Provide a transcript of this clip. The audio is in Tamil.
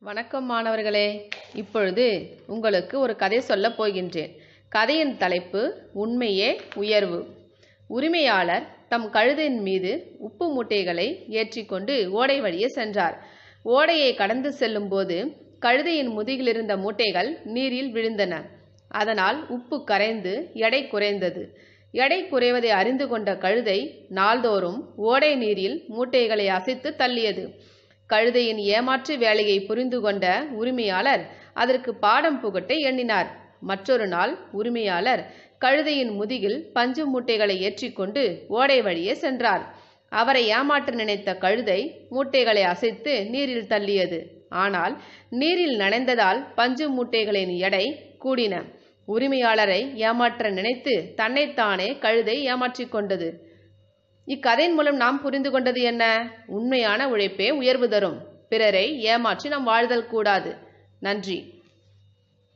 வணக்கம் மாணவர்களே. இப்பொழுது உங்களுக்கு ஒரு கதை சொல்லப் போகின்றேன். கதையின் தலைப்பு உண்மையே உயர்வு. உரிமையாளர் தம் கழுதையின் மீது உப்பு மூட்டைகளை ஏற்றிக்கொண்டு ஓடை வழியே சென்றார். ஓடையை கடந்து செல்லும்போது கழுதையின் முதுகிலிருந்த மூட்டைகள் நீரில் விழுந்தன. அதனால் உப்பு கரைந்து எடை குறைந்தது. எடை குறைவதை அறிந்து கொண்ட கழுதை நாள்தோறும் ஓடை நீரில் மூட்டைகளை அசைத்து தள்ளியது. கழுதையின் ஏமாற்று வேலையை புரிந்து கொண்ட உரிமையாளர் அதற்கு பாடம் புகட்ட எண்ணினார். மற்றொரு நாள் உரிமையாளர் கழுதையின் முதுகில் பஞ்சு மூட்டைகளை ஏற்றிக்கொண்டு ஓடை வழியே சென்றார். அவரை ஏமாற்ற நினைத்த கழுதை மூட்டைகளை அசைத்து நீரில் தள்ளியது. ஆனால் நீரில் நனைந்ததால் பஞ்சு மூட்டைகளின் எடை கூடின. உரிமையாளரை ஏமாற்ற நினைத்து தன்னைத்தானே கழுதை ஏமாற்றிக் கொண்டது. இக்கதையின் மூலம் நாம் புரிந்து கொண்டது என்ன? உண்மையான உழைப்பே உயர்வு தரும். பிறரை ஏமாற்றி நாம் வாழ்தல் கூடாது. நன்றி.